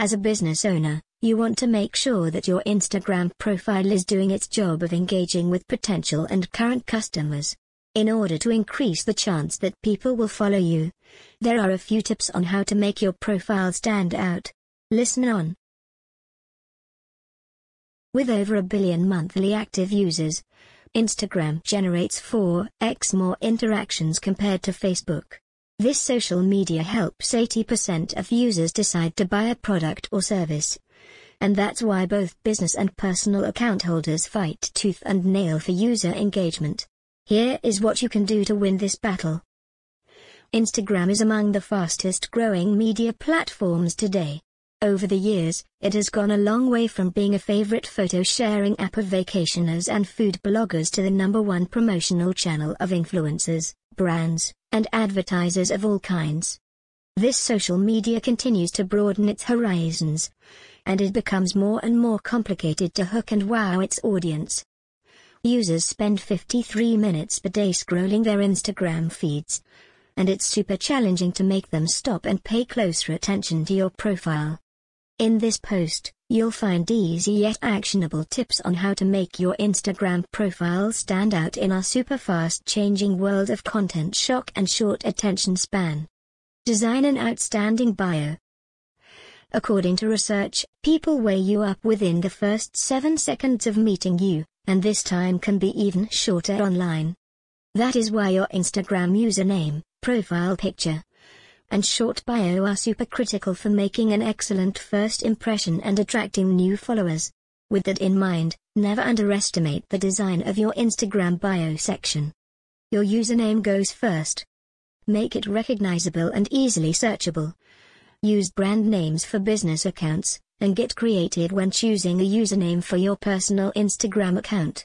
As a business owner, you want to make sure that your Instagram profile is doing its job of engaging with potential and current customers. In order to increase the chance that people will follow you, there are a few tips on how to make your profile stand out. Listen on. With over a billion monthly active users, Instagram generates 4x more interactions compared to Facebook. This social media helps 80% of users decide to buy a product or service. And that's why both business and personal account holders fight tooth and nail for user engagement. Here is what you can do to win this battle. Instagram is among the fastest growing media platforms today. Over the years, it has gone a long way from being a favorite photo sharing app of vacationers and food bloggers to the number one promotional channel of influencers, brands, and advertisers of all kinds. This social media continues to broaden its horizons, and it becomes more and more complicated to hook and wow its audience. Users spend 53 minutes per day scrolling their Instagram feeds, and it's super challenging to make them stop and pay closer attention to your profile. In this post, you'll find easy yet actionable tips on how to make your Instagram profile stand out in our super fast changing world of content shock and short attention span. Design an outstanding bio. According to research, people weigh you up within the first 7 seconds of meeting you, and this time can be even shorter online. That is why your Instagram username, profile picture, and short bio are super critical for making an excellent first impression and attracting new followers. With that in mind, never underestimate the design of your Instagram bio section. Your username goes first. Make it recognizable and easily searchable. Use brand names for business accounts, and get creative when choosing a username for your personal Instagram account.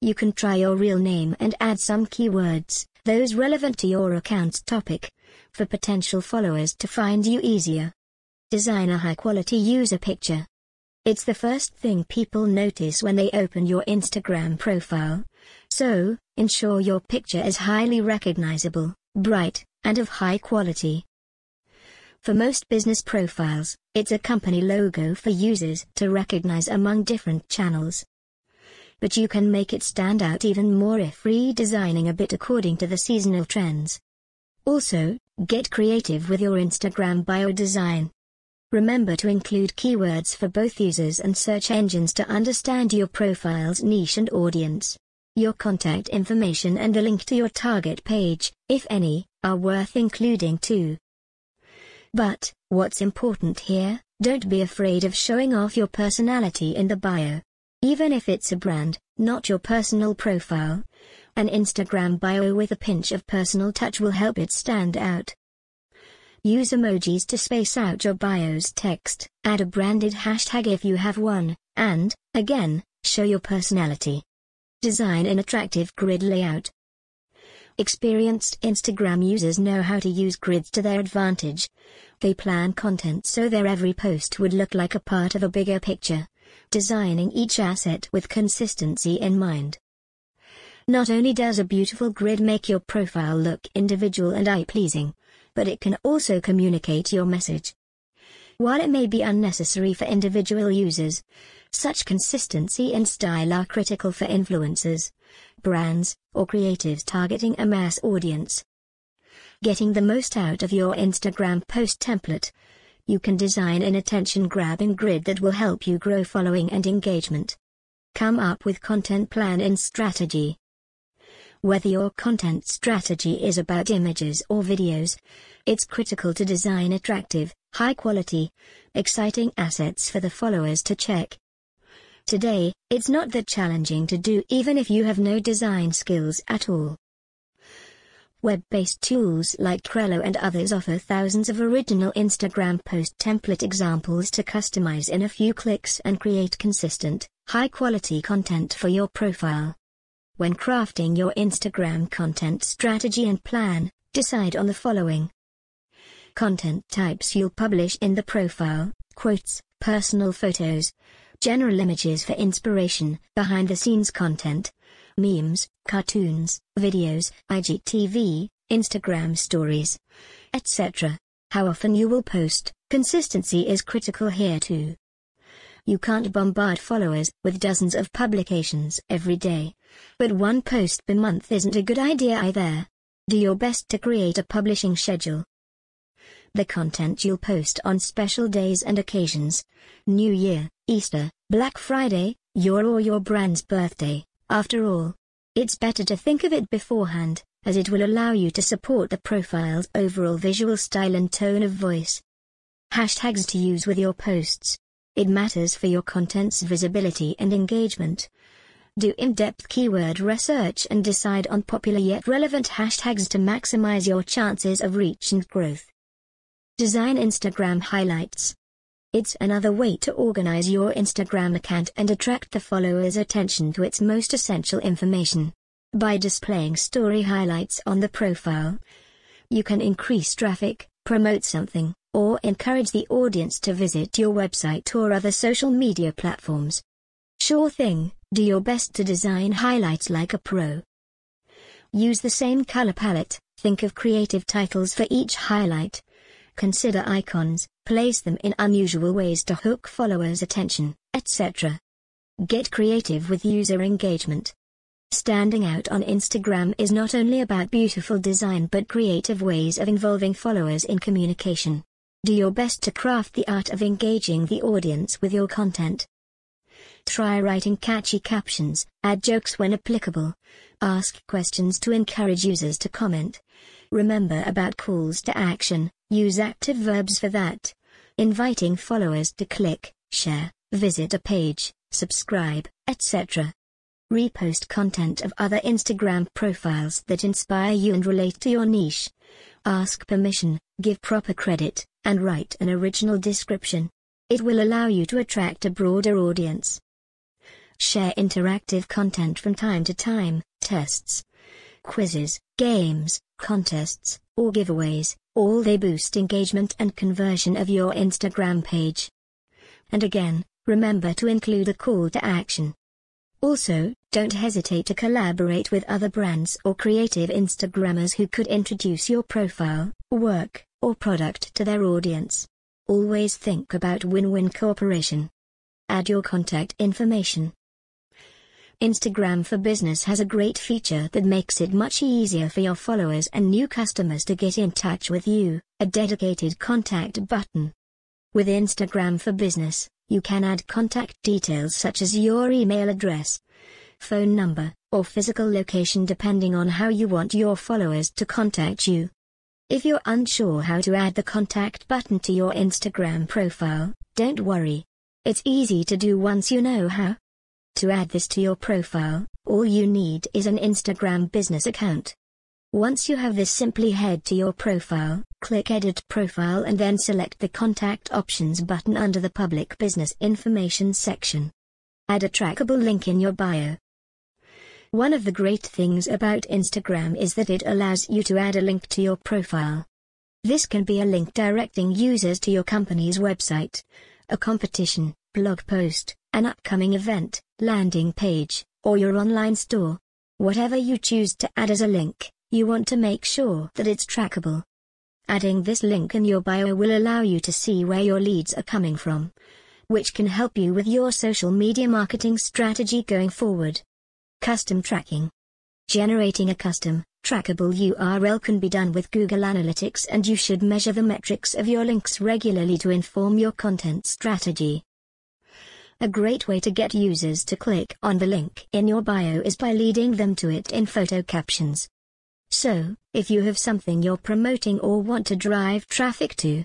You can try your real name and add some keywords, those relevant to your account's topic, for potential followers to find you easier. Design a high-quality user picture. It's the first thing people notice when they open your Instagram profile. So, ensure your picture is highly recognizable, bright, and of high quality. For most business profiles, it's a company logo for users to recognize among different channels. But you can make it stand out even more if redesigning a bit according to the seasonal trends. Also, get creative with your Instagram bio design. Remember to include keywords for both users and search engines to understand your profile's niche and audience. Your contact information and a link to your target page, if any, are worth including too. But, what's important here, don't be afraid of showing off your personality in the bio. Even if it's a brand, not your personal profile, an Instagram bio with a pinch of personal touch will help it stand out. Use emojis to space out your bio's text, add a branded hashtag if you have one, and, again, show your personality. Design an attractive grid layout. Experienced Instagram users know how to use grids to their advantage. They plan content so their every post would look like a part of a bigger picture, designing each asset with consistency in mind. Not only does a beautiful grid make your profile look individual and eye-pleasing, but it can also communicate your message. While it may be unnecessary for individual users, such consistency and style are critical for influencers, brands, or creatives targeting a mass audience. Getting the most out of your Instagram post template, you can design an attention-grabbing grid that will help you grow following and engagement. Come up with content plan and strategy. Whether your content strategy is about images or videos, it's critical to design attractive, high-quality, exciting assets for the followers to check. Today, it's not that challenging to do even if you have no design skills at all. Web-based tools like Crello and others offer thousands of original Instagram post template examples to customize in a few clicks and create consistent, high-quality content for your profile. When crafting your Instagram content strategy and plan, decide on the following. Content types you'll publish in the profile, quotes, personal photos, general images for inspiration, behind-the-scenes content, memes, cartoons, videos, IGTV, Instagram stories, etc. How often you will post, Consistency is critical here too. You can't bombard followers with dozens of publications every day. But one post per month isn't a good idea either. Do your best to create a publishing schedule. The content you'll post on special days and occasions. New Year, Easter, Black Friday, your or your brand's birthday. After all, it's better to think of it beforehand, as it will allow you to support the profile's overall visual style and tone of voice. Hashtags to use with your posts. It matters for your content's visibility and engagement. Do in-depth keyword research and decide on popular yet relevant hashtags to maximize your chances of reach and growth. Design Instagram highlights. It's another way to organize your Instagram account and attract the followers' attention to its most essential information. By displaying story highlights on the profile, you can increase traffic, promote something, or encourage the audience to visit your website or other social media platforms. Sure thing, do your best to design highlights like a pro. Use the same color palette, think of creative titles for each highlight. Consider icons, place them in unusual ways to hook followers' attention, etc. Get creative with user engagement. Standing out on Instagram is not only about beautiful design but creative ways of involving followers in communication. Do your best to craft the art of engaging the audience with your content. Try writing catchy captions, add jokes when applicable. Ask questions to encourage users to comment. Remember about calls to action, use active verbs for that. Inviting followers to click, share, visit a page, subscribe, etc. Repost content of other Instagram profiles that inspire you and relate to your niche. Ask permission, give proper credit, and write an original description. It will allow you to attract a broader audience. Share interactive content from time to time, tests, quizzes, games, contests, or giveaways, all they boost engagement and conversion of your Instagram page. And again, remember to include a call to action. Also, don't hesitate to collaborate with other brands or creative Instagrammers who could introduce your profile, work, or product to their audience. Always think about win-win cooperation. Add your contact information. Instagram for Business has a great feature that makes it much easier for your followers and new customers to get in touch with you, a dedicated contact button. With Instagram for Business, you can add contact details such as your email address, phone number, or physical location depending on how you want your followers to contact you. If you're unsure how to add the contact button to your Instagram profile, don't worry. It's easy to do once you know how. To add this to your profile, all you need is an Instagram business account. Once you have this simply head to your profile, click Edit Profile and then select the Contact Options button under the Public Business Information section. Add a trackable link in your bio. One of the great things about Instagram is that it allows you to add a link to your profile. This can be a link directing users to your company's website, a competition, blog post, an upcoming event, landing page, or your online store. Whatever you choose to add as a link, you want to make sure that it's trackable. Adding this link in your bio will allow you to see where your leads are coming from, which can help you with your social media marketing strategy going forward. Custom tracking. Generating a custom, trackable URL can be done with Google Analytics and you should measure the metrics of your links regularly to inform your content strategy. A great way to get users to click on the link in your bio is by leading them to it in photo captions. So, if you have something you're promoting or want to drive traffic to,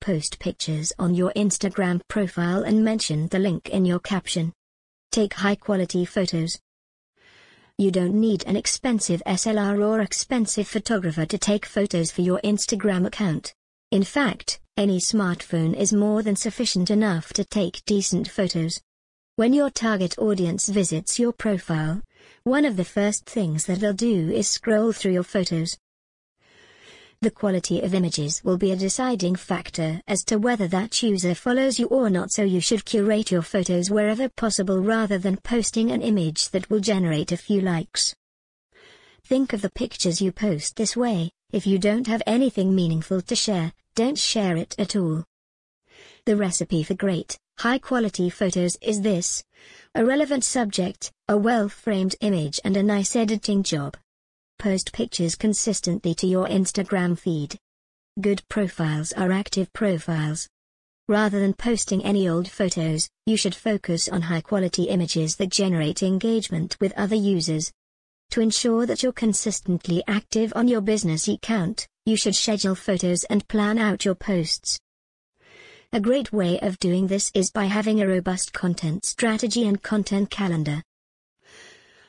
post pictures on your Instagram profile and mention the link in your caption. Take high quality photos, you don't need an expensive SLR or expensive photographer to take photos for your Instagram account. In fact, any smartphone is more than sufficient enough to take decent photos. When your target audience visits your profile, one of the first things that they'll do is scroll through your photos. The quality of images will be a deciding factor as to whether that user follows you or not so you should curate your photos wherever possible rather than posting an image that will generate a few likes. Think of the pictures you post this way, if you don't have anything meaningful to share, don't share it at all. The recipe for great, high-quality photos is this. A relevant subject, a well-framed image and a nice editing job. Post pictures consistently to your Instagram feed. Good profiles are active profiles. Rather than posting any old photos, you should focus on high-quality images that generate engagement with other users. To ensure that you're consistently active on your business account, you should schedule photos and plan out your posts. A great way of doing this is by having a robust content strategy and content calendar.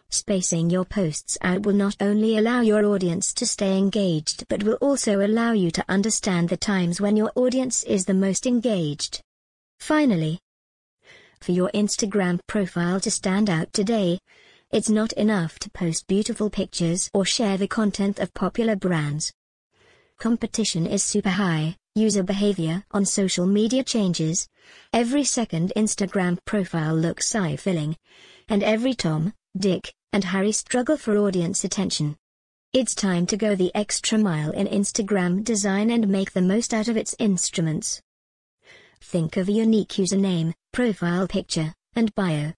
Spacing your posts out will not only allow your audience to stay engaged but will also allow you to understand the times when your audience is the most engaged. Finally, for your Instagram profile to stand out today, it's not enough to post beautiful pictures or share the content of popular brands. Competition is super high, user behavior on social media changes. Every second Instagram profile looks eye-filling. And every Tom, Dick, and Harry struggle for audience attention. It's time to go the extra mile in Instagram design and make the most out of its instruments. Think of a unique username, profile picture, and bio.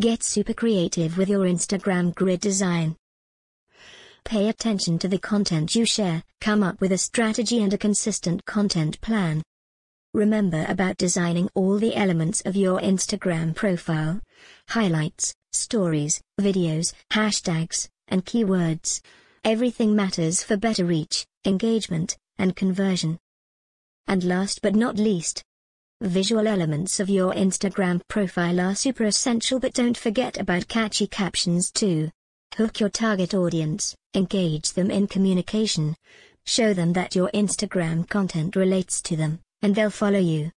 Get super creative with your Instagram grid design. Pay attention to the content you share, come up with a strategy and a consistent content plan. Remember about designing all the elements of your Instagram profile highlights, stories, videos, hashtags, and keywords. Everything matters for better reach, engagement, and conversion. And last but not least, Visual elements of your Instagram profile are super essential but don't forget about catchy captions too. Hook your target audience, engage them in communication. Show them that your Instagram content relates to them, and they'll follow you.